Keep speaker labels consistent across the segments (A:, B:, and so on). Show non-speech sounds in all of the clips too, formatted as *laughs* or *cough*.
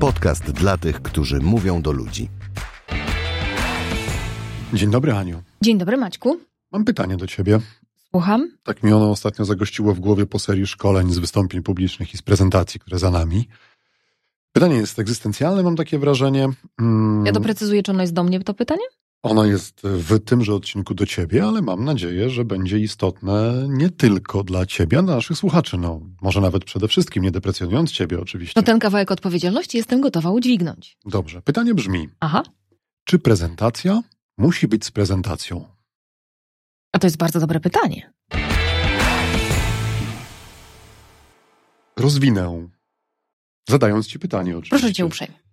A: Podcast dla tych, którzy mówią do ludzi.
B: Dzień dobry, Aniu.
C: Dzień dobry, Maćku.
B: Mam pytanie do ciebie.
C: Słucham.
B: Tak mi ono ostatnio zagościło w głowie po serii szkoleń z wystąpień publicznych i z prezentacji, które za nami. Pytanie jest egzystencjalne, mam takie wrażenie.
C: Mm, ja doprecyzuję, czy ono jest do mnie, to pytanie?
B: Ono jest w tymże odcinku do ciebie, ale mam nadzieję, że będzie istotne nie tylko dla ciebie, a dla naszych słuchaczy. No, może nawet przede wszystkim, nie deprecjonując ciebie oczywiście.
C: No ten kawałek odpowiedzialności jestem gotowa udźwignąć.
B: Dobrze. Pytanie brzmi.
C: Aha.
B: Czy prezentacja musi być z prezentacją?
C: A to jest bardzo dobre pytanie.
B: Rozwinę. Zadając ci pytanie oczywiście.
C: Proszę cię uprzejmie.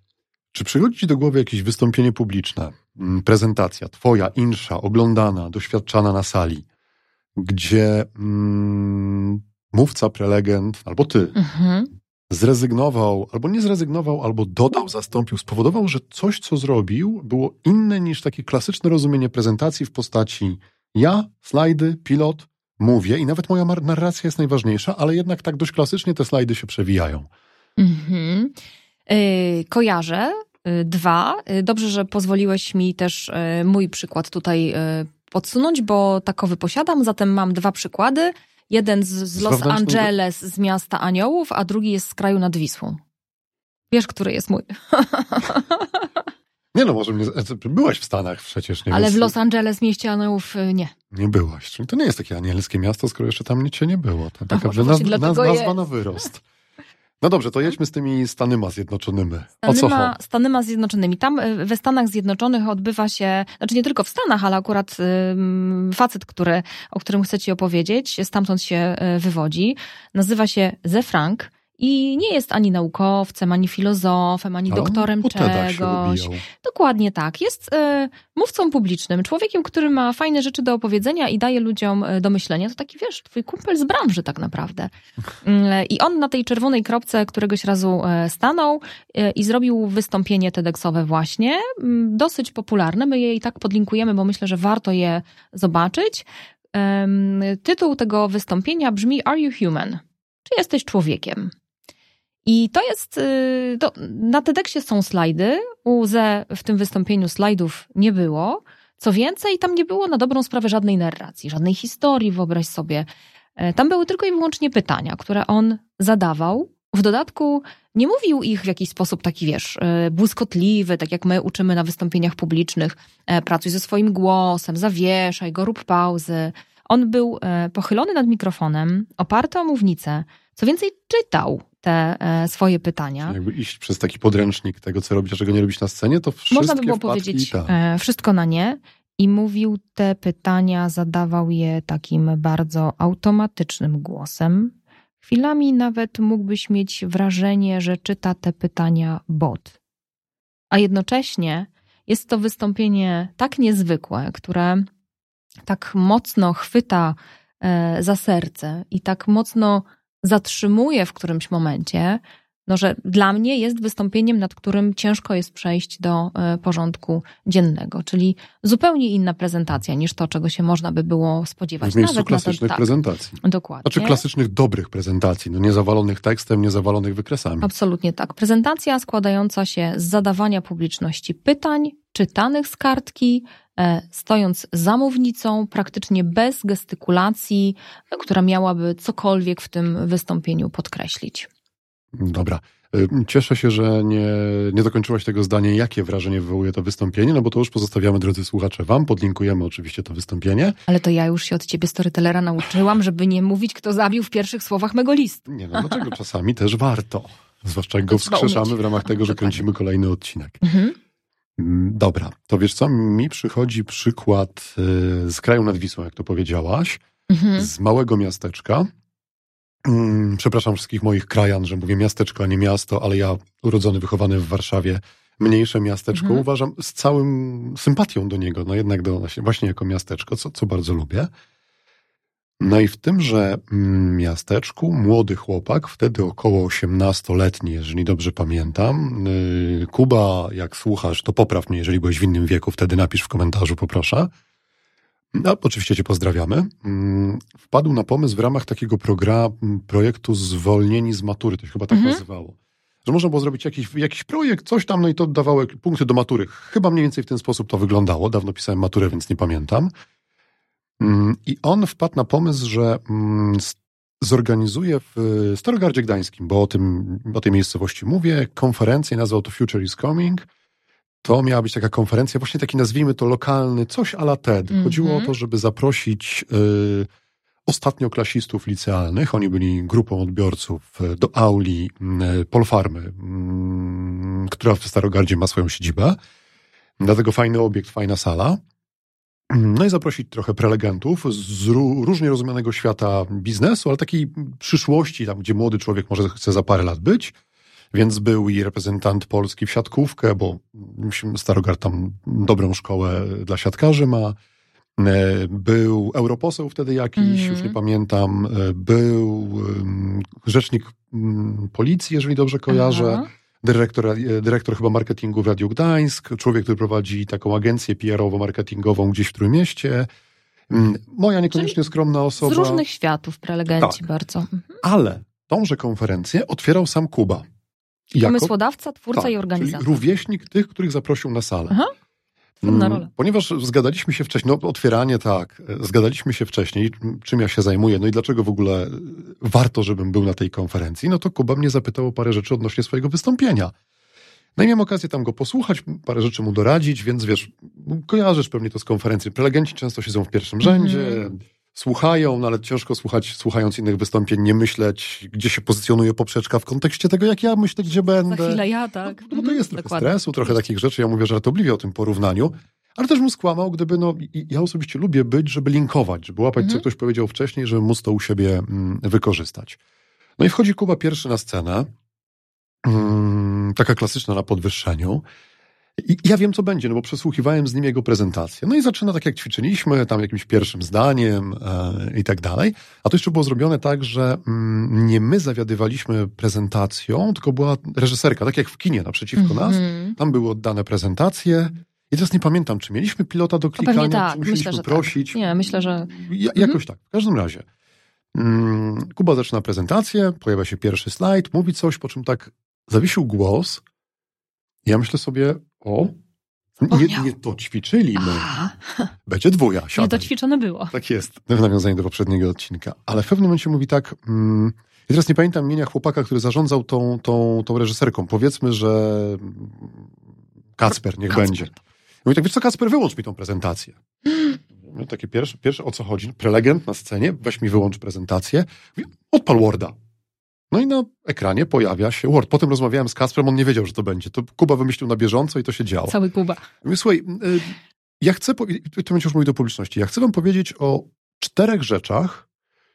B: Czy przychodzi ci do głowy jakieś wystąpienie publiczne, mm, prezentacja twoja, insza, oglądana, doświadczana na sali, gdzie mm, mówca, prelegent albo ty
C: mhm.
B: zrezygnował, albo nie zrezygnował, albo dodał, zastąpił, spowodował, że coś, co zrobił, było inne niż takie klasyczne rozumienie prezentacji w postaci ja, slajdy, pilot, mówię i nawet moja narracja jest najważniejsza, ale jednak tak dość klasycznie te slajdy się przewijają.
C: Mhm. Yy, kojarzę. Yy, dwa. Yy, dobrze, że pozwoliłeś mi też mój przykład tutaj podsunąć, bo takowy posiadam, zatem mam dwa przykłady. Jeden z, z Los Angeles, z miasta aniołów, a drugi jest z kraju nad Wisłą. Wiesz, który jest mój. *laughs*
B: Nie no, może mnie, byłaś w Stanach przecież. Nie
C: Ale w Los Angeles, mieście aniołów, nie.
B: Nie byłaś. Czyli to nie jest takie anielskie miasto, skoro jeszcze tam nic nie było. To taka no, nazwa, nazwa na wyrost. No dobrze, to jedźmy z tymi Stanyma Zjednoczonymi. O co chodzi?
C: Stanyma Zjednoczonymi. Tam y, we Stanach Zjednoczonych odbywa się, znaczy nie tylko w Stanach, ale akurat facet, który, o którym chcę ci opowiedzieć, stamtąd się y, wywodzi, nazywa się Ze Frank i nie jest ani naukowcem, ani filozofem, ani doktorem czegoś. Dokładnie tak. Jest y, mówcą publicznym, człowiekiem, który ma fajne rzeczy do opowiedzenia i daje ludziom e, do myślenia. To taki, wiesz, twój kumpel z branży tak naprawdę. Y, *laughs* I on na tej czerwonej kropce któregoś razu stanął i zrobił wystąpienie TEDxowe właśnie. Dosyć popularne. My je i tak podlinkujemy, bo myślę, że warto je zobaczyć. Tytuł tego wystąpienia brzmi Are You Human? Czy jesteś człowiekiem? I to jest, y, to, na TEDxie są slajdy, u Ze w tym wystąpieniu slajdów nie było. Co więcej, tam nie było na dobrą sprawę żadnej narracji, żadnej historii, wyobraź sobie. E, tam były tylko i wyłącznie pytania, które on zadawał. W dodatku nie mówił ich w jakiś sposób taki, wiesz, e, błyskotliwy, tak jak my uczymy na wystąpieniach publicznych. E, pracuj ze swoim głosem, zawieszaj go, rób pauzy. On był pochylony nad mikrofonem, oparty o mównicę. Co więcej, czytał te e, swoje pytania.
B: Czyli jakby iść przez taki podręcznik tego, co robić, a czego nie robić na scenie, to wszystkie
C: Można by było powiedzieć tak. E, wszystko na nie. I mówił te pytania, zadawał je takim bardzo automatycznym głosem. Chwilami nawet mógłbyś mieć wrażenie, że czyta te pytania bot. A jednocześnie jest to wystąpienie tak niezwykłe, które tak mocno chwyta e, za serce i tak mocno zatrzymuje w którymś momencie, no, że dla mnie jest wystąpieniem, nad którym ciężko jest przejść do e, porządku dziennego, czyli zupełnie inna prezentacja niż to, czego się można by było spodziewać.
B: W miejscu Nawet klasycznych tak, prezentacji.
C: Dokładnie.
B: Znaczy klasycznych, dobrych prezentacji, no nie zawalonych tekstem, nie zawalonych wykresami.
C: Absolutnie tak. Prezentacja składająca się z zadawania publiczności pytań, czytanych z kartki, E, stojąc za mównicą, praktycznie bez gestykulacji, która miałaby cokolwiek w tym wystąpieniu podkreślić.
B: Dobra. E, cieszę się, że nie, nie dokończyłaś tego zdania, jakie wrażenie wywołuje to wystąpienie, no bo to już pozostawiamy, drodzy słuchacze, wam. Podlinkujemy oczywiście to wystąpienie.
C: Ale to ja już się od ciebie, storytellera, nauczyłam, żeby nie mówić, kto zabił w pierwszych słowach mego listu.
B: Nie, no dlaczego *laughs* czasami też warto. Zwłaszcza jak go wskrzeszamy w ramach tego, że kręcimy kolejny odcinek. Mhm. Mm, dobra, to wiesz co, mi przychodzi przykład y, z kraju nad Wisłą, jak to powiedziałaś, mhm. z małego miasteczka. Mm, przepraszam wszystkich moich krajan, że mówię miasteczko, a nie miasto, ale ja urodzony, wychowany w Warszawie, mniejsze miasteczko, mhm. uważam z całym sympatią do niego, no jednak do, właśnie jako miasteczko, co, co bardzo lubię. No i w tymże mm, miasteczku młody chłopak, wtedy około 18-letni, jeżeli dobrze pamiętam. Y, Kuba, jak słuchasz, to popraw mnie, jeżeli byłeś w innym wieku, wtedy napisz w komentarzu, poproszę. No, oczywiście Cię pozdrawiamy. Mm, wpadł na pomysł w ramach takiego programu, projektu Zwolnieni z matury, to się chyba tak mhm. nazywało. że można było zrobić jakiś, jakiś projekt, coś tam, no i to dawało punkty do matury. Chyba mniej więcej w ten sposób to wyglądało. Dawno pisałem maturę, więc nie pamiętam. Mm, I on wpadł na pomysł, że mm, zorganizuje w Starogardzie Gdańskim, bo o, tym, o tej miejscowości mówię, konferencję, nazwał to Future is Coming. To miała być taka konferencja, właśnie taki nazwijmy to lokalny, coś ala TED. Chodziło mm -hmm. o to, żeby zaprosić y, ostatnioklasistów licealnych, oni byli grupą odbiorców e, do auli e, Polfarmy, mm, która w Starogardzie ma swoją siedzibę. Dlatego fajny obiekt, fajna sala. No i zaprosić trochę prelegentów z różnie rozumianego świata biznesu, ale takiej przyszłości, tam gdzie młody człowiek może chce za parę lat być. Więc był i reprezentant Polski w siatkówkę, bo Starogard tam dobrą szkołę dla siatkarzy ma. E, był europoseł wtedy jakiś, mm. już nie pamiętam. E, był rzecznik mm, policji, jeżeli dobrze kojarzę. Aha. Dyrektor, e, dyrektor chyba marketingu w Radiu Gdańsk, człowiek, który prowadzi taką agencję PR-owo-marketingową gdzieś w Trójmieście. Mm, moja niekoniecznie Czyli skromna osoba.
C: Z różnych światów prelegenci tak. bardzo. Mhm.
B: Ale tąże konferencję otwierał sam Kuba.
C: Jako, Pomysłodawca, twórca tak, i organizator.
B: Rówieśnik tych, których zaprosił na salę. Aha.
C: Mm, rola.
B: Ponieważ zgadaliśmy się wcześniej, no otwieranie tak, zgadaliśmy się wcześniej, czym ja się zajmuję, no i dlaczego w ogóle warto, żebym był na tej konferencji, no to Kuba mnie zapytał o parę rzeczy odnośnie swojego wystąpienia. No i miałem okazję tam go posłuchać, parę rzeczy mu doradzić, więc wiesz, kojarzysz pewnie to z konferencji. Prelegenci często siedzą w pierwszym rzędzie, mm słuchają, no ale ciężko słuchać, słuchając innych wystąpień, nie myśleć, gdzie się pozycjonuje poprzeczka w kontekście tego, jak ja myślę, gdzie będę.
C: Za chwilę ja, tak.
B: No, no to jest trochę Dokładnie. stresu, trochę takich rzeczy. Ja mówię żartobliwie o tym porównaniu, ale też mu skłamał, gdyby, no, ja osobiście lubię być, żeby linkować, żeby łapać, mhm. co ktoś powiedział wcześniej, żeby móc to u siebie mm, wykorzystać. No i wchodzi Kuba pierwszy na scenę, mm, taka klasyczna na podwyższeniu. I ja wiem, co będzie, no bo przesłuchiwałem z nim jego prezentację. No i zaczyna tak, jak ćwiczyliśmy, tam jakimś pierwszym zdaniem e, i tak dalej. A to jeszcze było zrobione tak, że mm, nie my zawiadywaliśmy prezentacją, tylko była reżyserka, tak jak w kinie naprzeciwko mm nas. Tam były oddane prezentacje. I teraz nie pamiętam, czy mieliśmy pilota do klikania, tak. czy musieliśmy myślę, prosić. Tak.
C: Nie, myślę, że...
B: Ja, jakoś mm -hmm. tak. W każdym razie. Mm, Kuba zaczyna prezentację, pojawia się pierwszy slajd, mówi coś, po czym tak zawiesił głos. Ja myślę sobie, o, nie, nie to ćwiczyliśmy. *laughs* Będzie dwuja, siadaj.
C: Nie to ćwiczone było.
B: Tak jest, w nawiązaniu do poprzedniego odcinka. Ale w pewnym momencie mówi tak, mm, i teraz nie pamiętam imienia chłopaka, który zarządzał tą, tą, tą reżyserką. Powiedzmy, że Kacper, niech Kacper. będzie. Mówi tak, wiesz co, Kacper, wyłącz mi tą prezentację. Takie pierwsze, pierwsze, o co chodzi? Prelegent na scenie, weź mi wyłącz prezentację. Mówi, odpal Worda. No i na ekranie pojawia się Word. Potem rozmawiałem z Kasprem, on nie wiedział, że to będzie. To Kuba wymyślił na bieżąco i to się działo.
C: Cały Kuba.
B: Mówię, słuchaj, y, ja chcę, to będzie już mówił do publiczności, ja chcę wam powiedzieć o czterech rzeczach,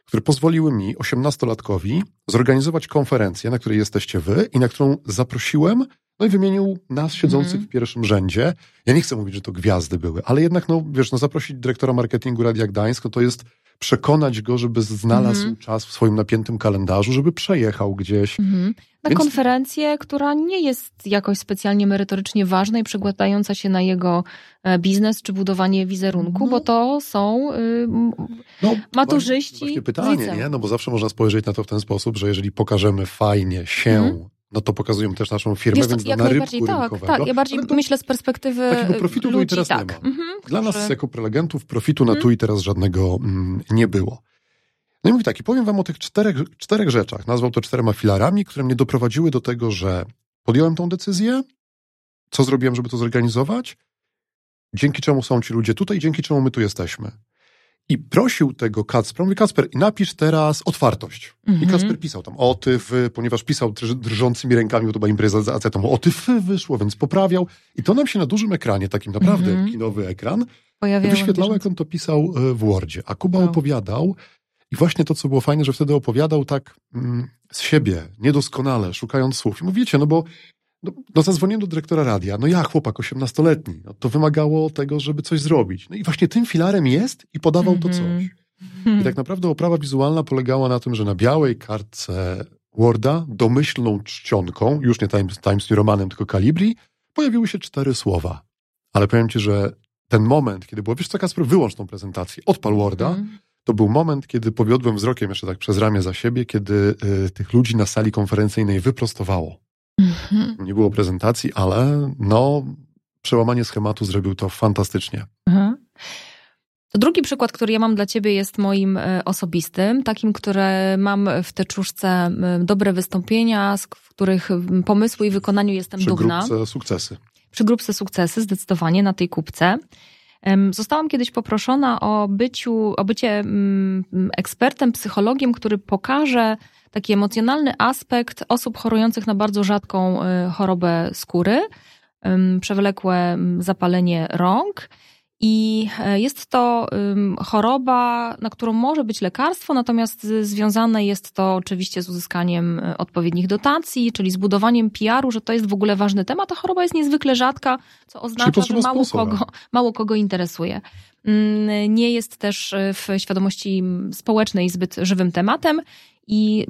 B: które pozwoliły mi, osiemnastolatkowi, zorganizować konferencję, na której jesteście wy i na którą zaprosiłem, no i wymienił nas siedzących mm. w pierwszym rzędzie. Ja nie chcę mówić, że to gwiazdy były, ale jednak, no wiesz, no zaprosić dyrektora marketingu Radia Gdańsk, to jest przekonać go, żeby znalazł mm -hmm. czas w swoim napiętym kalendarzu, żeby przejechał gdzieś. Mm -hmm.
C: Na Więc... konferencję, która nie jest jakoś specjalnie merytorycznie ważna i przekładająca się na jego e, biznes czy budowanie wizerunku, no. bo to są y, no, maturzyści.
B: Właśnie pytanie, nie? No bo zawsze można spojrzeć na to w ten sposób, że jeżeli pokażemy fajnie się mm -hmm no to pokazują też naszą firmę, Jest, więc jak na rynku tak.
C: Tak, ja bardziej to, myślę z perspektywy Takiego
B: profitu
C: ludzi,
B: tu i teraz
C: tak.
B: nie ma. Mhm, Dla nas jako prelegentów profitu na mhm. tu i teraz żadnego mm, nie było. No i mówi tak, i powiem wam o tych czterech, czterech rzeczach. Nazwał to czterema filarami, które mnie doprowadziły do tego, że podjąłem tą decyzję, co zrobiłem, żeby to zorganizować, dzięki czemu są ci ludzie tutaj, dzięki czemu my tu jesteśmy. I prosił tego Kacpra, mówi Kacper, napisz teraz otwartość. I mhm. Kacper pisał tam otyf, ponieważ pisał drżącymi rękami, bo to była impreza z acetą, otyf wyszło, więc poprawiał. I to nam się na dużym ekranie, takim naprawdę mm -hmm. kinowy ekran, Pojawiało wyświetlało, jak on to pisał e, w Wordzie. A Kuba no. opowiadał, i właśnie to, co było fajne, że wtedy opowiadał tak mm, z siebie, niedoskonale, szukając słów. I mówicie, no bo no, no zadzwoniłem do dyrektora radia. No ja, chłopak, osiemnastoletni. No, to wymagało tego, żeby coś zrobić. No i właśnie tym filarem jest i podawał mm -hmm. to mhm. coś. I tak naprawdę oprawa wizualna polegała na tym, że na białej kartce Worda domyślną czcionką, już nie Times, Times New Romanem, tylko Calibri, pojawiły się cztery słowa. Ale powiem ci, że ten moment, kiedy było, wiesz co, Kasper, wyłącz tą prezentację, odpal Worda, mm. to był moment, kiedy powiodłem wzrokiem jeszcze tak przez ramię za siebie, kiedy y, tych ludzi na sali konferencyjnej wyprostowało. Mhm. Nie było prezentacji, ale no, przełamanie schematu zrobił to fantastycznie. Mhm.
C: To drugi przykład, który ja mam dla ciebie, jest moim e, osobistym, takim, które mam w teczuszce dobre wystąpienia, z których pomysłu i wykonaniu jestem
B: Przy
C: dumna.
B: Przy grupce sukcesy.
C: Przy grupce sukcesy, zdecydowanie na tej kupce. Zostałam kiedyś poproszona o, byciu, o bycie ekspertem, psychologiem, który pokaże taki emocjonalny aspekt osób chorujących na bardzo rzadką e, chorobę skóry, przewlekłe zapalenie rąk i e, jest to choroba, na którą może być lekarstwo, natomiast związane jest to oczywiście z uzyskaniem e, odpowiednich dotacji, czyli zbudowaniem PR-u, że to jest w ogóle ważny temat. Ta choroba jest niezwykle rzadka, co oznacza, że mało kogo, mało kogo interesuje. Mm, nie jest też e, w świadomości społecznej zbyt żywym tematem. I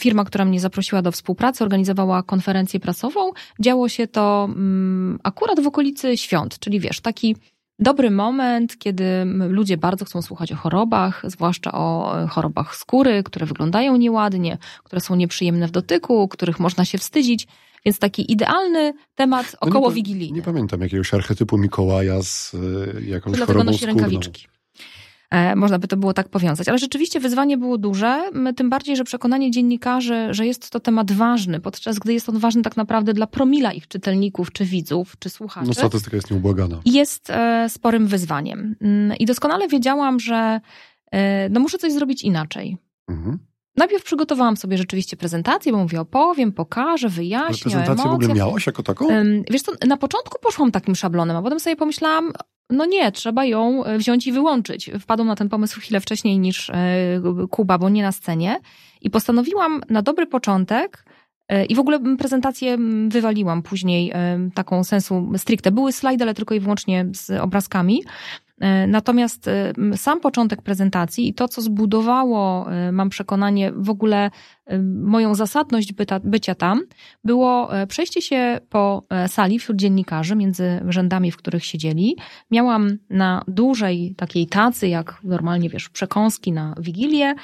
C: firma, która mnie zaprosiła do współpracy, organizowała konferencję prasową. Działo się to akurat w okolicy świąt, czyli wiesz, taki dobry moment, kiedy ludzie bardzo chcą słuchać o chorobach, zwłaszcza o e, chorobach skóry, które wyglądają nieładnie, które są nieprzyjemne w dotyku, których można się wstydzić. Więc taki idealny temat no około wigilijny.
B: Nie pamiętam jakiegoś archetypu Mikołaja z y, jakąś
C: Dlatego
B: chorobą
C: nosi
B: skórną.
C: rękawiczki. E, można by to było tak powiązać. Ale rzeczywiście wyzwanie było duże, tym bardziej, że przekonanie dziennikarzy, że jest to temat ważny, podczas gdy jest on ważny tak naprawdę dla promila ich czytelników, czy widzów, czy słuchaczy.
B: No statystyka jest nieubłagana.
C: Jest e, sporym wyzwaniem. Mm, I doskonale wiedziałam, że e, no muszę coś zrobić inaczej. Mhm. Najpierw przygotowałam sobie rzeczywiście prezentację, bo mówię, opowiem, pokażę, wyjaśnię. Ale
B: prezentację w ogóle miałaś jako taką?
C: Wiesz co, na początku poszłam takim szablonem, a potem sobie pomyślałam, no nie, trzeba ją e, wziąć i wyłączyć. Wpadłam na ten pomysł chwilę wcześniej niż e, Kuba, bo nie na scenie. I postanowiłam na dobry początek e, i w ogóle prezentację wywaliłam później taką sensu stricte. Były slajdy, ale tylko i wyłącznie z obrazkami. E, natomiast e, sam początek prezentacji i to, co zbudowało, e, mam przekonanie, w ogóle moją zasadność byta, bycia tam, było przejście się po sali wśród dziennikarzy, między rzędami, w których siedzieli. Miałam na dużej takiej tacy, jak normalnie wiesz, przekąski na wigilię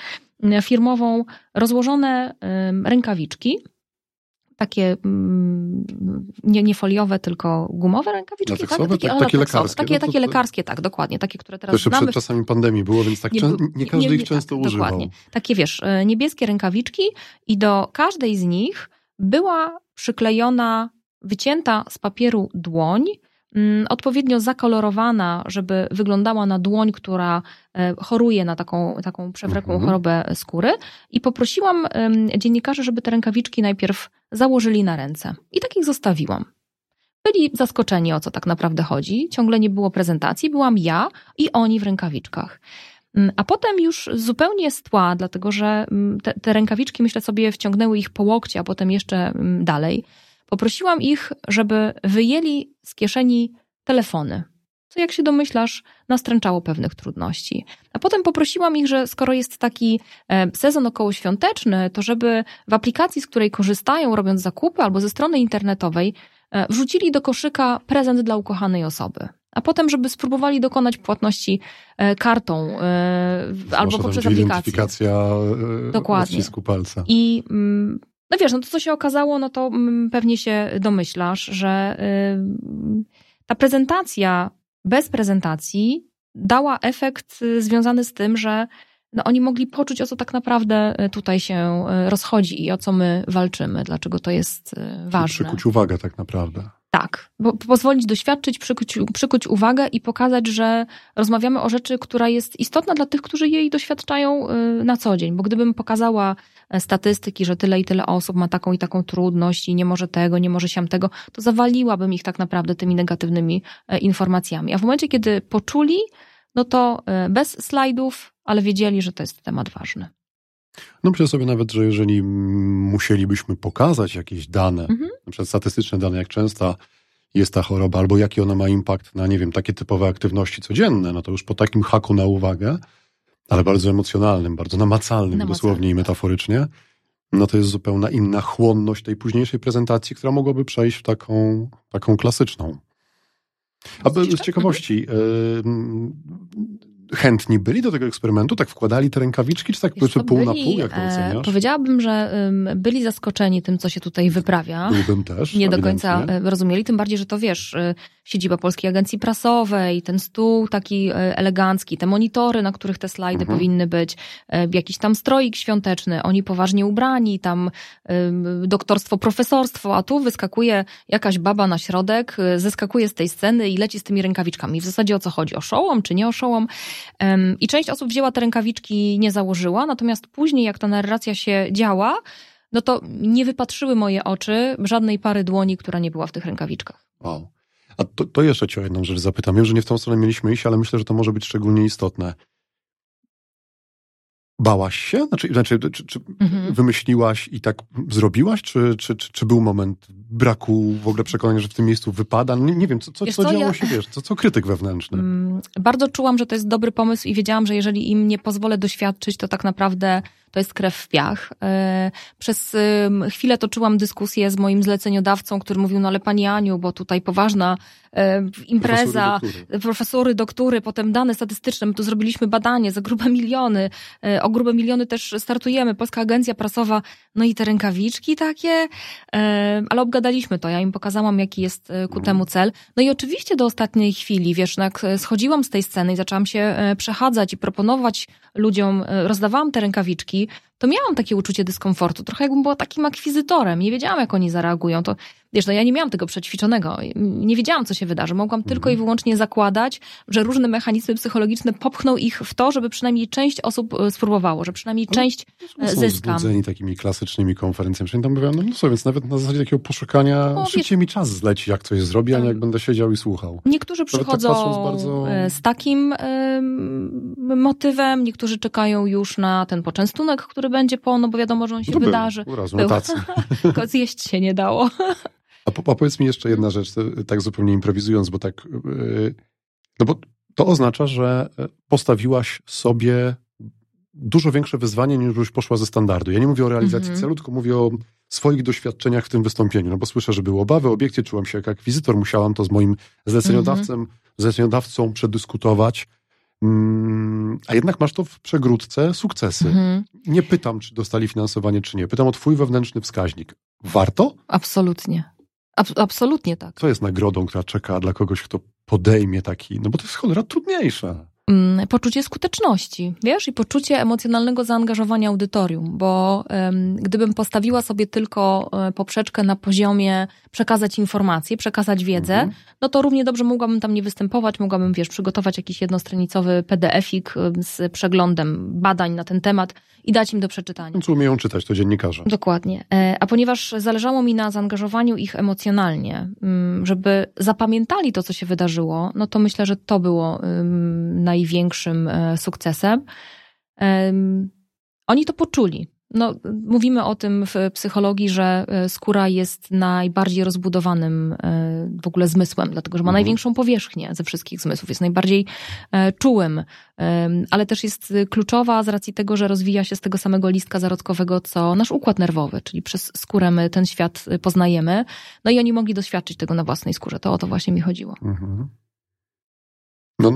C: firmową, rozłożone rękawiczki takie mm, nie, nie foliowe, tylko gumowe rękawiczki,
B: tak? Takie, tak, takie lekarskie.
C: Takie, no to, takie lekarskie, tak, dokładnie. Takie, które teraz
B: Jeszcze przed czasami pandemii było, więc tak nie, nie każdy nie, ich często
C: tak,
B: używał.
C: Dokładnie. Takie, wiesz, e, niebieskie rękawiczki i do każdej z nich była przyklejona, wycięta z papieru dłoń, odpowiednio zakolorowana, żeby wyglądała na dłoń, która e, choruje na taką, taką przewlekłą mhm. chorobę skóry. I poprosiłam dziennikarzy, żeby te rękawiczki najpierw założyli na ręce. I tak ich zostawiłam. Byli zaskoczeni, o co tak naprawdę chodzi. Ciągle nie było prezentacji, byłam ja i oni w rękawiczkach. Mm, a potem już zupełnie z tła, dlatego że mm, te, te rękawiczki, myślę sobie, wciągnęły ich po łokcie, a potem jeszcze dalej Poprosiłam ich, żeby wyjęli z kieszeni telefony, co jak się domyślasz, nastręczało pewnych trudności. A potem poprosiłam ich, że skoro jest taki e, sezon okołoświąteczny, to żeby w aplikacji, z której korzystają, robiąc zakupy albo ze strony internetowej, e, wrzucili do koszyka prezent dla ukochanej osoby. A potem, żeby spróbowali dokonać płatności e, kartą albo poprzez aplikację.
B: Identyfikacja Dokładnie. palca.
C: I mm, no wiesz, no to co się okazało, no to mm, pewnie się domyślasz, że ta prezentacja bez prezentacji dała efekt y, związany z tym, że no oni mogli poczuć, o co tak naprawdę y, tutaj się y, rozchodzi i o co my walczymy, dlaczego to jest ważne.
B: Przykuć uwagę tak naprawdę.
C: Tak, bo pozwolić doświadczyć, przykuć, przykuć uwagę i pokazać, że rozmawiamy o rzeczy, która jest istotna dla tych, którzy jej doświadczają na co dzień. Bo gdybym pokazała statystyki, że tyle i tyle osób ma taką i taką trudność i nie może tego, nie może siam tego, to zawaliłabym ich tak naprawdę tymi negatywnymi e, informacjami. A w momencie, kiedy poczuli, no to e, bez slajdów, ale wiedzieli, że to jest temat ważny.
B: No myślę sobie nawet, że jeżeli musielibyśmy pokazać jakieś dane, mhm. na przykład statystyczne dane, jak częsta jest ta choroba, albo jaki ona ma impakt na, nie wiem, takie typowe aktywności codzienne, no to już po takim haku na uwagę ale bardzo emocjonalnym, bardzo namacalnym, namacalnym dosłownie i tak. metaforycznie, no to jest zupełnie inna chłonność tej późniejszej prezentacji, która mogłaby przejść w taką, taką klasyczną. A z ciekawości, chętni byli do tego eksperymentu? Tak wkładali te rękawiczki, czy tak Wiesz, pół byli, na pół, jak to e, oceniasz?
C: Powiedziałabym, że byli zaskoczeni tym, co się tutaj wyprawia.
B: Byłbym też.
C: Nie do końca e, rozumieli, tym bardziej, że to wiesz, e, siedziba Polskiej Agencji Prasowej, ten stół taki elegancki, te monitory, na których te slajdy mhm. powinny być, jakiś tam stroik świąteczny, oni poważnie ubrani, tam doktorstwo, profesorstwo, a tu wyskakuje jakaś baba na środek, zeskakuje z tej sceny i leci z tymi rękawiczkami. W zasadzie o co chodzi? O szołom, czy nie o szołom? I część osób wzięła te rękawiczki, nie założyła, natomiast później, jak ta narracja się działa, no to nie wypatrzyły moje oczy żadnej pary dłoni, która nie była w tych rękawiczkach.
B: Wow. A to, to jeszcze cię o jedną rzecz zapytam. Wiem, że nie w tą stronę mieliśmy iść, ale myślę, że to może być szczególnie istotne. Bałaś się? Znaczy, znaczy czy, czy mhm. wymyśliłaś i tak zrobiłaś? Czy, czy, czy, czy, był moment braku w ogóle przekonania, że w tym miejscu wypada? Nie, nie wiem, co, co, co, co działo ja... się, wiesz, co, co krytyk wewnętrzny? Mm,
C: bardzo czułam, że to jest dobry pomysł i wiedziałam, że jeżeli im nie pozwolę doświadczyć, to tak naprawdę to jest krew w piach. E, przez chwilę toczyłam dyskusję z moim zleceniodawcą, który mówił, no ale pani Aniu, bo tutaj poważna e, impreza, profesory, profesory doktory, potem dane statystyczne, my tu zrobiliśmy badanie za grube miliony, e, o grube miliony też startujemy, Polska Agencja Prasowa, no i te rękawiczki takie, ale obgadaliśmy to, ja im pokazałam, jaki jest ku mhm. temu cel. No i oczywiście do ostatniej chwili, wiesz, no jak schodziłam z tej sceny i zaczęłam się przechadzać i proponować ludziom, rozdawałam te rękawiczki, to miałam takie uczucie dyskomfortu. Trochę jakbym była takim akwizytorem. Nie wiedziałam, jak oni zareagują. To Wiesz, no ja nie miałam tego przećwiczonego. Nie wiedziałam, co się wydarzy. Mogłam mhm. tylko i wyłącznie zakładać, że różne mechanizmy psychologiczne popchną ich w to, żeby przynajmniej część osób e, spróbowało, że przynajmniej no, część no, zyska.
B: Są takimi klasycznymi konferencjami. Tam mówią, no, no co, więc nawet na zasadzie takiego poszukania no, szybciej wiesz, mi czas zleci, jak coś zrobi, a nie tak. jak będę siedział i słuchał.
C: Niektórzy tak przychodzą tak bardzo... E, z takim y, motywem, niektórzy czekają już na ten poczęstunek, który będzie po, no bo wiadomo, że on się no wydarzy. Był,
B: razu, *laughs* Tylko
C: zjeść się nie dało. *laughs*
B: A, a powiedz mi jeszcze jedna rzecz, tak zupełnie improwizując, bo tak. Y, no bo to oznacza, że postawiłaś sobie dużo większe wyzwanie niż już poszła ze standardu. Ja nie mówię o realizacji mm -hmm. celu, tylko mówię o swoich doświadczeniach w tym wystąpieniu. No bo słyszę, że były obawy, obiekcje, czułam się jak akwizytor, musiałam to z moim zleceniodawcą, mm -hmm. zleceniodawcą przedyskutować. Mm, a jednak masz to w przegródce sukcesy. -hmm. Nie pytam, czy dostali finansowanie, czy nie. Pytam o twój wewnętrzny wskaźnik. Warto?
C: Absolutnie. Ab absolutnie tak.
B: Co jest nagrodą, która czeka dla kogoś, kto podejmie taki, no bo to jest cholera trudniejsza.
C: Mm, poczucie skuteczności, wiesz, i poczucie emocjonalnego zaangażowania audytorium, bo um, gdybym postawiła sobie tylko um, poprzeczkę na poziomie przekazać informacje, przekazać wiedzę, mhm. no to równie dobrze mogłabym tam nie występować, mogłabym, wiesz, przygotować jakiś jednostronicowy PDF-ik z przeglądem badań na ten temat i dać im do przeczytania.
B: Co umieją czytać, to dziennikarze.
C: Dokładnie. E, a ponieważ zależało mi na zaangażowaniu ich emocjonalnie, mm, żeby zapamiętali to, co się wydarzyło, no to myślę, że to było największym e, sukcesem. Oni to poczuli. No, mówimy o tym w psychologii, że e, skóra jest najbardziej rozbudowanym e, w ogóle zmysłem, dlatego że ma mhm. największą powierzchnię ze wszystkich zmysłów, jest najbardziej czułym, ale też jest kluczowa z racji tego, że rozwija się z tego samego listka zarodkowego, co nasz układ nerwowy, czyli przez skórę my ten świat poznajemy. No i oni mogli doświadczyć tego na własnej skórze. To o to właśnie mi chodziło. Mhm.
B: No,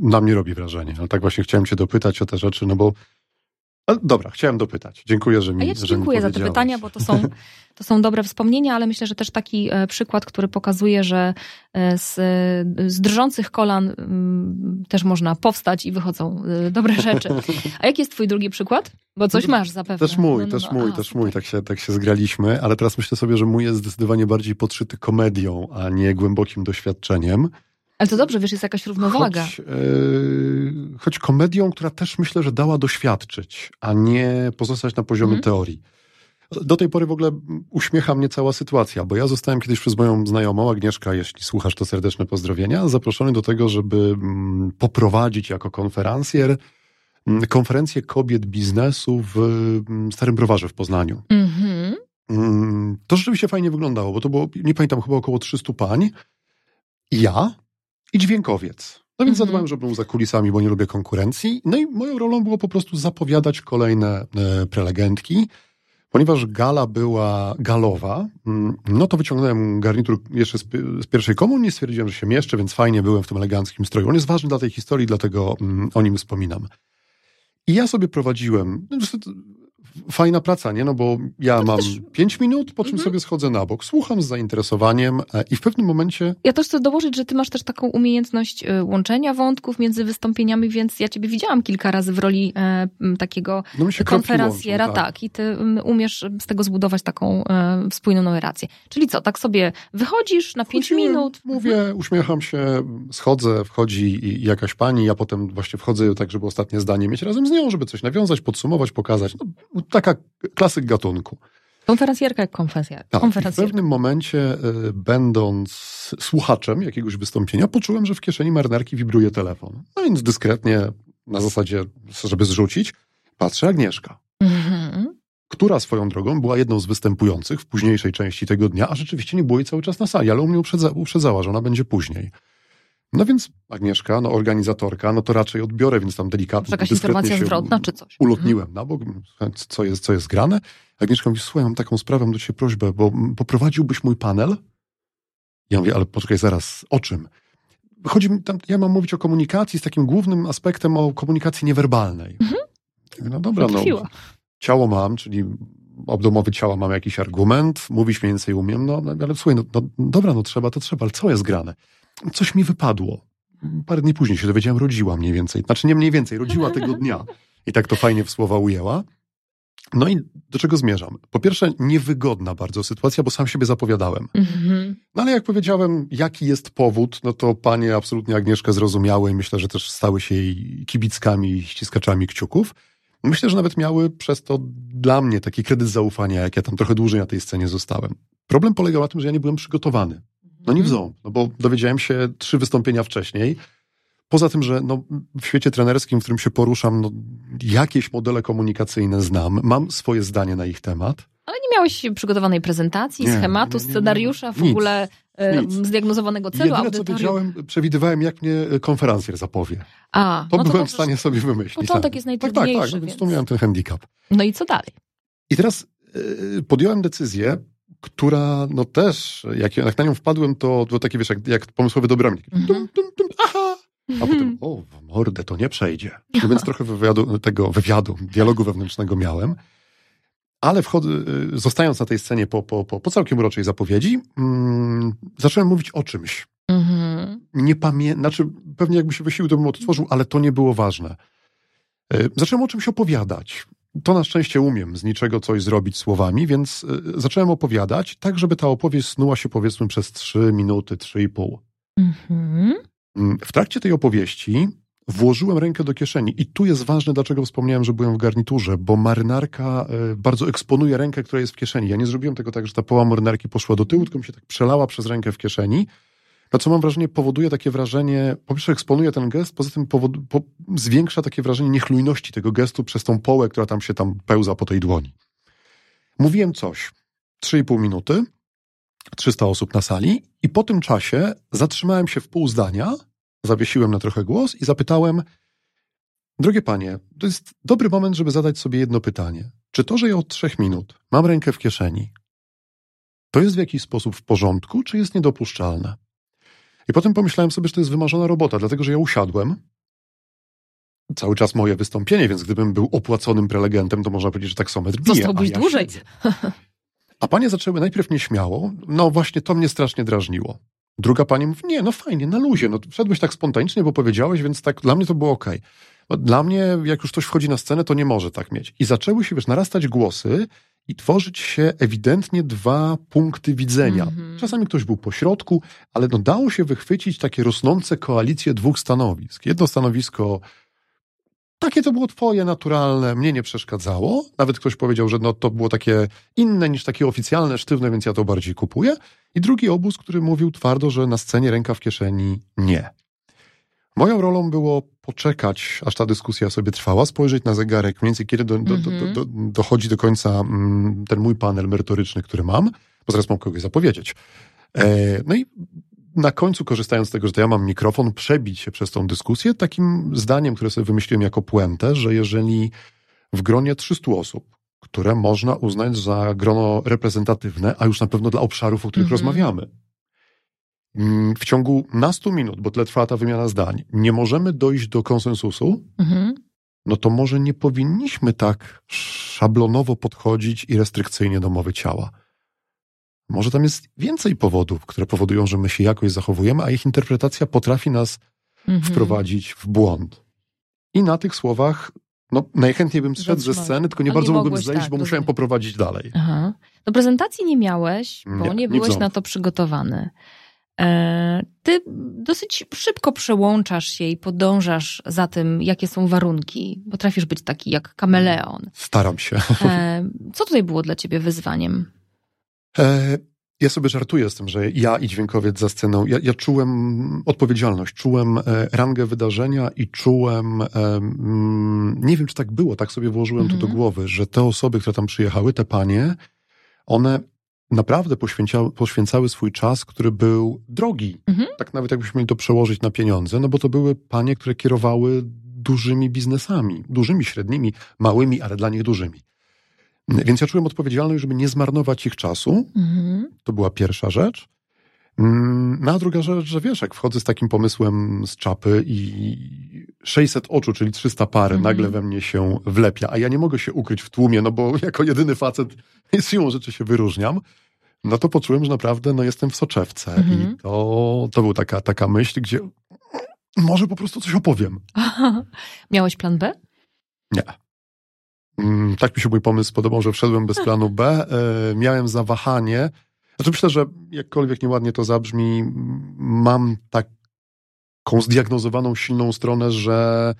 B: na mnie robi wrażenie, ale tak właśnie chciałem cię dopytać o te rzeczy, no bo dobra, chciałem dopytać. Dziękuję, że mi
C: A ja ci dziękuję za te pytania, bo to są, *laughs* to są dobre wspomnienia, ale myślę, że też taki e, przykład, który pokazuje, że e, z, z drżących kolan mm, też można powstać i wychodzą e, dobre *laughs* rzeczy. A jaki jest twój drugi przykład? Bo coś masz zapewne.
B: Też mój, no, no, też no. mój, A, też super. mój, tak się, tak się zgraliśmy, ale teraz myślę sobie, że mój jest zdecydowanie bardziej podszyty komedią, a nie głębokim doświadczeniem.
C: Ale to dobrze, wiesz, jest jakaś równowaga.
B: Choć, yy, choć komedią, która też myślę, że dała doświadczyć, a nie pozostać na poziomie mm. teorii. Do tej pory w ogóle uśmiecha mnie cała sytuacja, bo ja zostałem kiedyś przez moją znajomą, Agnieszka, jeśli słuchasz, to serdeczne pozdrowienia, zaproszony do tego, żeby mm, poprowadzić jako konferencjer mm, konferencję kobiet biznesu w mm, Starym Browarze w Poznaniu. Mm -hmm. To rzeczywiście fajnie wyglądało, bo to było, nie pamiętam, chyba około 300 pań. Ja, i dźwiękowiec. No więc mhm. zadbałem, żeby był za kulisami, bo nie lubię konkurencji. No i moją rolą było po prostu zapowiadać kolejne e, prelegentki. Ponieważ gala była galowa, mm, no to wyciągnąłem garnitur jeszcze z, z pierwszej komunii, stwierdziłem, że się mieszczę, więc fajnie byłem w tym eleganckim stroju. On jest ważny dla tej historii, dlatego mm, o nim wspominam. I ja sobie prowadziłem, no, fajna praca, nie? No bo ja to mam też... pięć minut, po czym mhm. sobie schodzę na bok, słucham z zainteresowaniem e, i w pewnym momencie...
C: Ja też chcę dołożyć, że ty masz też taką umiejętność e, łączenia wątków między wystąpieniami, więc ja ciebie widziałam kilka razy w roli e, takiego no konferencjera, tak. tak. i ty umiesz z tego zbudować taką e, spójną narrację. Czyli co, tak sobie wychodzisz na pięć minut?
B: Mówię, uśmiecham się, schodzę, wchodzi jakaś pani, ja potem właśnie wchodzę tak, żeby ostatnie zdanie mieć razem z nią, żeby coś nawiązać, podsumować, pokazać. No, taka klasyk gatunku.
C: Konferencjerka jak konferencjerka.
B: Tak, w pewnym momencie, y, będąc słuchaczem jakiegoś wystąpienia, poczułem, że w kieszeni marynarki wibruje telefon. No więc dyskretnie, na zasadzie, żeby zrzucić, patrzę Agnieszka. Mhm. Która swoją drogą była jedną z występujących w późniejszej części tego dnia, a rzeczywiście nie było jej cały czas na sali, ale u mnie uprzedza, uprzedzała, że ona będzie później. No więc Agnieszka, no organizatorka, no to raczej odbiorę, więc tam delikatnie.
C: Jakaś informacja zwrotna czy coś?
B: Ulotniłem mhm. na bok, co jest, co jest grane. Agnieszka mówi, słuchaj, mam taką sprawę, mam do ciebie prośbę, bo poprowadziłbyś mój panel? Ja mówię, ale poczekaj zaraz, o czym? Chodzi mi tam, ja mam mówić o komunikacji z takim głównym aspektem o komunikacji niewerbalnej. Mhm. No dobra, no. Ciało mam, czyli obdomowy ciała mam jakiś argument, mówić mniej więcej umiem, no ale słuchaj, no, no dobra, no trzeba, to trzeba, ale co jest grane? Coś mi wypadło. Parę dni później się dowiedziałem, rodziła mniej więcej. Znaczy nie mniej więcej, rodziła tego dnia. I tak to fajnie w słowa ujęła. No i do czego zmierzam? Po pierwsze, niewygodna bardzo sytuacja, bo sam siebie zapowiadałem. Mhm. No ale jak powiedziałem, jaki jest powód, no to panie absolutnie Agnieszkę zrozumiały i myślę, że też stały się jej kibickami i ściskaczami kciuków. Myślę, że nawet miały przez to dla mnie taki kredyt zaufania, jak ja tam trochę dłużej na tej scenie zostałem. Problem polegał na tym, że ja nie byłem przygotowany. No nie w ząb, no bo dowiedziałem się trzy wystąpienia wcześniej. Poza tym, że no, w świecie trenerskim, w którym się poruszam, no, jakieś modele komunikacyjne znam, mam swoje zdanie na ich temat.
C: Ale nie miałeś przygotowanej prezentacji, nie, schematu, nie, nie, scenariusza, w nic, ogóle e, nic. zdiagnozowanego celu,
B: Jedyne, co wiedziałem, przewidywałem, jak mnie konferencjer zapowie. A, to no byłem to w stanie sobie wymyślić.
C: Początek tak. jest najtrudniejszy.
B: Tak, tak, tak, więc tu miałem ten handicap.
C: No i co dalej?
B: I teraz y, podjąłem decyzję, która no też, jak, jak na nią wpadłem, to było takie, wiesz, jak, jak pomysłowy dobrownik. Mhm. aha! A potem, o, w mordę, to nie przejdzie. No więc trochę wywiadu, tego wywiadu, dialogu wewnętrznego miałem. Ale wchodzę, y, zostając na tej scenie po, po, po, po całkiem uroczej zapowiedzi, mm, zacząłem mówić o czymś. Mhm. Nie pamiętam, znaczy pewnie jakby się wysiłek, to bym odtworzył, ale to nie było ważne. Y, zacząłem o czymś opowiadać to na szczęście umiem z niczego coś zrobić słowami, więc y, zacząłem opowiadać, tak żeby ta opowieść snuła się powiedzmy przez trzy minuty, trzy i pół. Mhm. Mm, w trakcie tej opowieści włożyłem rękę do kieszeni i tu jest ważne, dlaczego wspomniałem, że byłem w garniturze, bo marynarka y, bardzo eksponuje rękę, która jest w kieszeni. Ja nie zrobiłem tego tak, że ta poła marynarki poszła do tyłu, tylko mi się tak przelała przez rękę w kieszeni no co mam wrażenie, powoduje takie wrażenie, po pierwsze eksponuje ten gest, poza tym powod, po, zwiększa takie wrażenie niechlujności tego gestu przez tą połę, która tam się tam pełza po tej dłoni. Mówiłem coś, 3,5 minuty, 300 osób na sali i po tym czasie zatrzymałem się w pół zdania, zawiesiłem na trochę głos i zapytałem, drogie panie, to jest dobry moment, żeby zadać sobie jedno pytanie. Czy to, że ja od trzech minut mam rękę w kieszeni, to jest w jakiś sposób w porządku, czy jest niedopuszczalne? I potem pomyślałem sobie, że to jest wymarzona robota, dlatego że ja usiadłem, cały czas moje wystąpienie, więc gdybym był opłaconym prelegentem, to można powiedzieć, że taksometr bije.
C: Zostałbyś
B: ja
C: dłużej.
B: A panie zaczęły najpierw nieśmiało, no właśnie to mnie strasznie drażniło. Druga pani mówi, nie, no fajnie, na luzie, no wszedłeś tak spontanicznie, bo powiedziałeś, więc tak dla mnie to było okej. Okay. Dla mnie, jak już ktoś wchodzi na scenę, to nie może tak mieć. I zaczęły się, wiesz, narastać głosy i tworzyć się ewidentnie dwa punkty widzenia. Mm -hmm. Czasami ktoś był po środku, ale no dało się wychwycić takie rosnące koalicje dwóch stanowisk. Jedno stanowisko takie to było twoje, naturalne, mnie nie przeszkadzało. Nawet ktoś powiedział, że no, to było takie inne niż takie oficjalne, sztywne, więc ja to bardziej kupuję. I drugi obóz, który mówił twardo, że na scenie ręka w kieszeni nie. Moją rolą było poczekać, aż ta dyskusja sobie trwała, spojrzeć na zegarek, mniej więcej kiedy do, do, do, mhm. do, dochodzi do końca mm, ten mój panel merytoryczny, który mam, bo zaraz mam kogoś zapowiedzieć. E, no i na końcu, korzystając z tego, że to ja mam mikrofon, przebić się przez tą dyskusję takim zdaniem, które sobie wymyśliłem jako puentę, że jeżeli w gronie 300 osób które można uznać za grono reprezentatywne, a już na pewno dla obszarów, o których mhm. rozmawiamy. Mm, w ciągu nastu minut, bo tyle trwała ta wymiana zdań, nie możemy dojść do konsensusu, mhm. no to może nie powinniśmy tak szablonowo podchodzić i restrykcyjnie do mowy ciała. Może tam jest więcej powodów, które powodują, że my się jakoś zachowujemy, a ich interpretacja potrafi nas mhm. wprowadzić w błąd. I na tych słowach no, najchętniej bym zszedł ze sceny, tylko nie bardzo nie mógłbym zejść, tak, bo musiałem poprowadzić dalej. Aha.
C: Do prezentacji nie miałeś, bo nie, nie byłeś na to przygotowany. E, ty dosyć szybko przełączasz się i podążasz za tym, jakie są warunki. Potrafisz być taki jak kameleon.
B: Staram się. E,
C: co tutaj było dla ciebie wyzwaniem?
B: E, ja sobie żartuję z tym, że ja i dźwiękowiec za sceną, ja, ja czułem odpowiedzialność, czułem rangę wydarzenia i czułem, mm, nie wiem czy tak było, tak sobie włożyłem to do mhm. głowy, że te osoby, które tam przyjechały, te panie, one naprawdę poświęcały, poświęcały swój czas, który był drogi. Mhm. Tak nawet jakbyśmy mieli to przełożyć na pieniądze, no bo to były panie, które kierowały dużymi biznesami, dużymi, średnimi, małymi, ale dla nich dużymi. Więc ja czułem odpowiedzialność, żeby nie zmarnować ich czasu. Mhm. To była pierwsza rzecz. Mm, no a druga rzecz, że wiesz, jak wchodzę z takim pomysłem z czapy i 600 oczu, czyli 300 pary, mhm. nagle we mnie się wlepia, a ja nie mogę się ukryć w tłumie, no bo *laughs* jako jedyny facet siłą rzeczy się wyróżniam, no to poczułem, że naprawdę no, jestem w soczewce. Mhm. I to, to była taka, taka myśl, gdzie może po prostu coś opowiem. *laughs*
C: Miałeś plan B?
B: Nie. Mm, tak mi się mój pomysł podobał, że wszedłem bez planu B. E, miałem zawahanie, znaczy myślę, że jakkolwiek nieładnie to zabrzmi, mam taką zdiagnozowaną silną stronę, że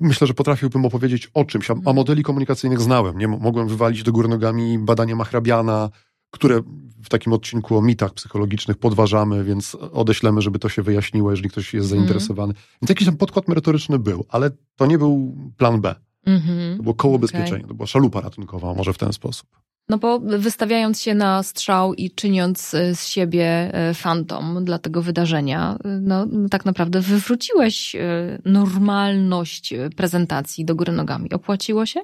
B: myślę, że potrafiłbym opowiedzieć o czymś, a, a modeli komunikacyjnych znałem. Nie mogłem wywalić do góry nogami badania Machrabiana, które w takim odcinku o mitach psychologicznych podważamy, więc odeślemy, żeby to się wyjaśniło, jeżeli ktoś jest mhm. zainteresowany. Mm. Więc jakiś tam podkład merytoryczny był, ale to nie był plan B. Mm -hmm. To było koło okay. bezpieczenia, to była szalupa ratunkowa, może w ten sposób.
C: No bo wystawiając się na strzał i czyniąc e, z siebie e, fantom dla tego wydarzenia, e, no tak naprawdę wywróciłeś normalność prezentacji do góry nogami. Opłaciło się?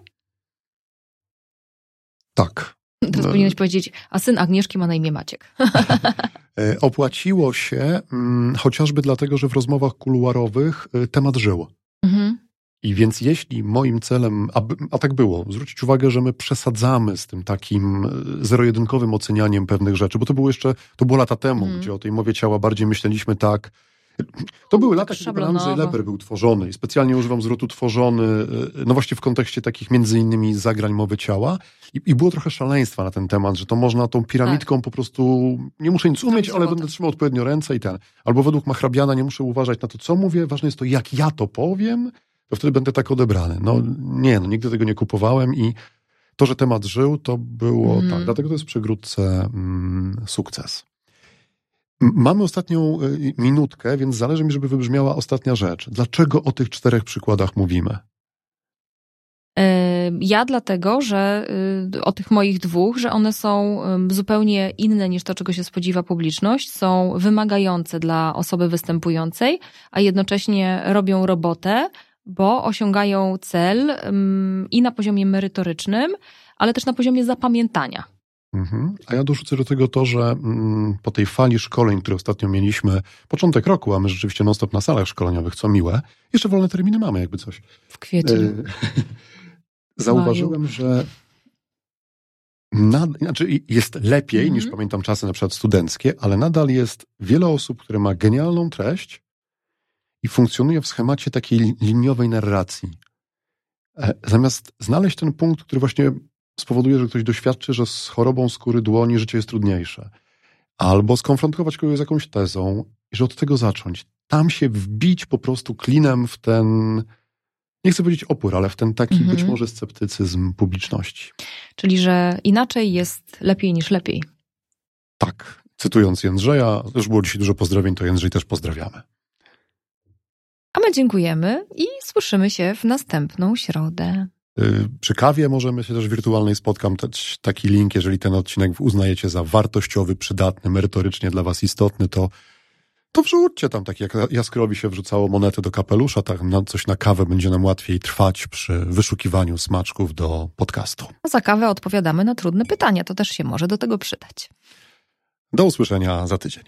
B: Tak.
C: Teraz no. powinieneś powiedzieć, a syn Agnieszki ma na imię Maciek. *laughs*
B: Opłaciło się mm, chociażby dlatego, że w rozmowach kuluarowych temat żył. I więc jeśli moim celem, a, a, tak było, zwrócić uwagę, że my przesadzamy z tym takim e, zero-jedynkowym ocenianiem pewnych rzeczy, bo to było jeszcze, to było lata temu, mm. gdzie o tej mowie ciała bardziej myśleliśmy tak, to były lata, kiedy Andrzej Leper był tworzony. I specjalnie używam zwrotu tworzony, e, no właśnie w kontekście takich między innymi zagrań mowy ciała. I, i było trochę szaleństwa na ten temat, że to można tą piramidką tak. po prostu, nie muszę nic umieć, ale będę trzymał odpowiednio ręce i ten. Albo według Machrabiana nie muszę uważać na to, co mówię, ważne jest to, jak ja to powiem, to wtedy będę tak odebrany. No nie, no nigdy tego nie kupowałem i to, że temat żył, to było mm. tak. Dlatego to jest przy mm, sukces. Mamy ostatnią y, minutkę, więc zależy mi, żeby wybrzmiała ostatnia rzecz. Dlaczego o tych czterech przykładach mówimy?
C: Ja dlatego, że y, o tych moich dwóch, że one są zupełnie inne niż to, czego się spodziewa publiczność, są wymagające dla osoby występującej, a jednocześnie robią robotę, bo osiągają cel um, i na poziomie merytorycznym, ale też na poziomie zapamiętania.
B: Mhm. A ja dorzucę do tego to, że mm, po tej fali szkoleń, które ostatnio mieliśmy, początek roku, a my rzeczywiście non-stop na salach szkoleniowych, co miłe, jeszcze wolne terminy mamy, jakby coś.
C: W kwietniu. E, *laughs*
B: zauważyłem, Maju. że nad, znaczy jest lepiej mhm. niż pamiętam czasy na przykład studenckie, ale nadal jest wiele osób, które ma genialną treść, i funkcjonuje w schemacie takiej liniowej narracji. E, zamiast znaleźć ten punkt, który właśnie spowoduje, że ktoś doświadczy, że z chorobą skóry dłoni życie jest trudniejsze, albo skonfrontować kogoś z jakąś tezą i że od tego zacząć. Tam się wbić po prostu klinem w ten, nie chcę powiedzieć opór, ale w ten taki mhm. być może sceptycyzm publiczności.
C: Czyli, że inaczej jest lepiej niż lepiej.
B: Tak. Cytując Jędrzeja, już było dzisiaj dużo pozdrowień, to Jędrzej też pozdrawiamy.
C: A my dziękujemy i słyszymy się w następną środę.
B: Y, przy kawie możemy się też wirtualnej spotkam też taki link, jeżeli ten odcinek uznajecie za wartościowy, przydatny, merytorycznie dla Was istotny, to, to wrzućcie tam, tak jak Jaskrowi się wrzucało monety do kapelusza, tak na coś na kawę będzie nam łatwiej trwać przy wyszukiwaniu smaczków do podcastu.
C: A za kawę odpowiadamy na trudne pytania, to też się może do tego przydać.
B: Do usłyszenia za tydzień.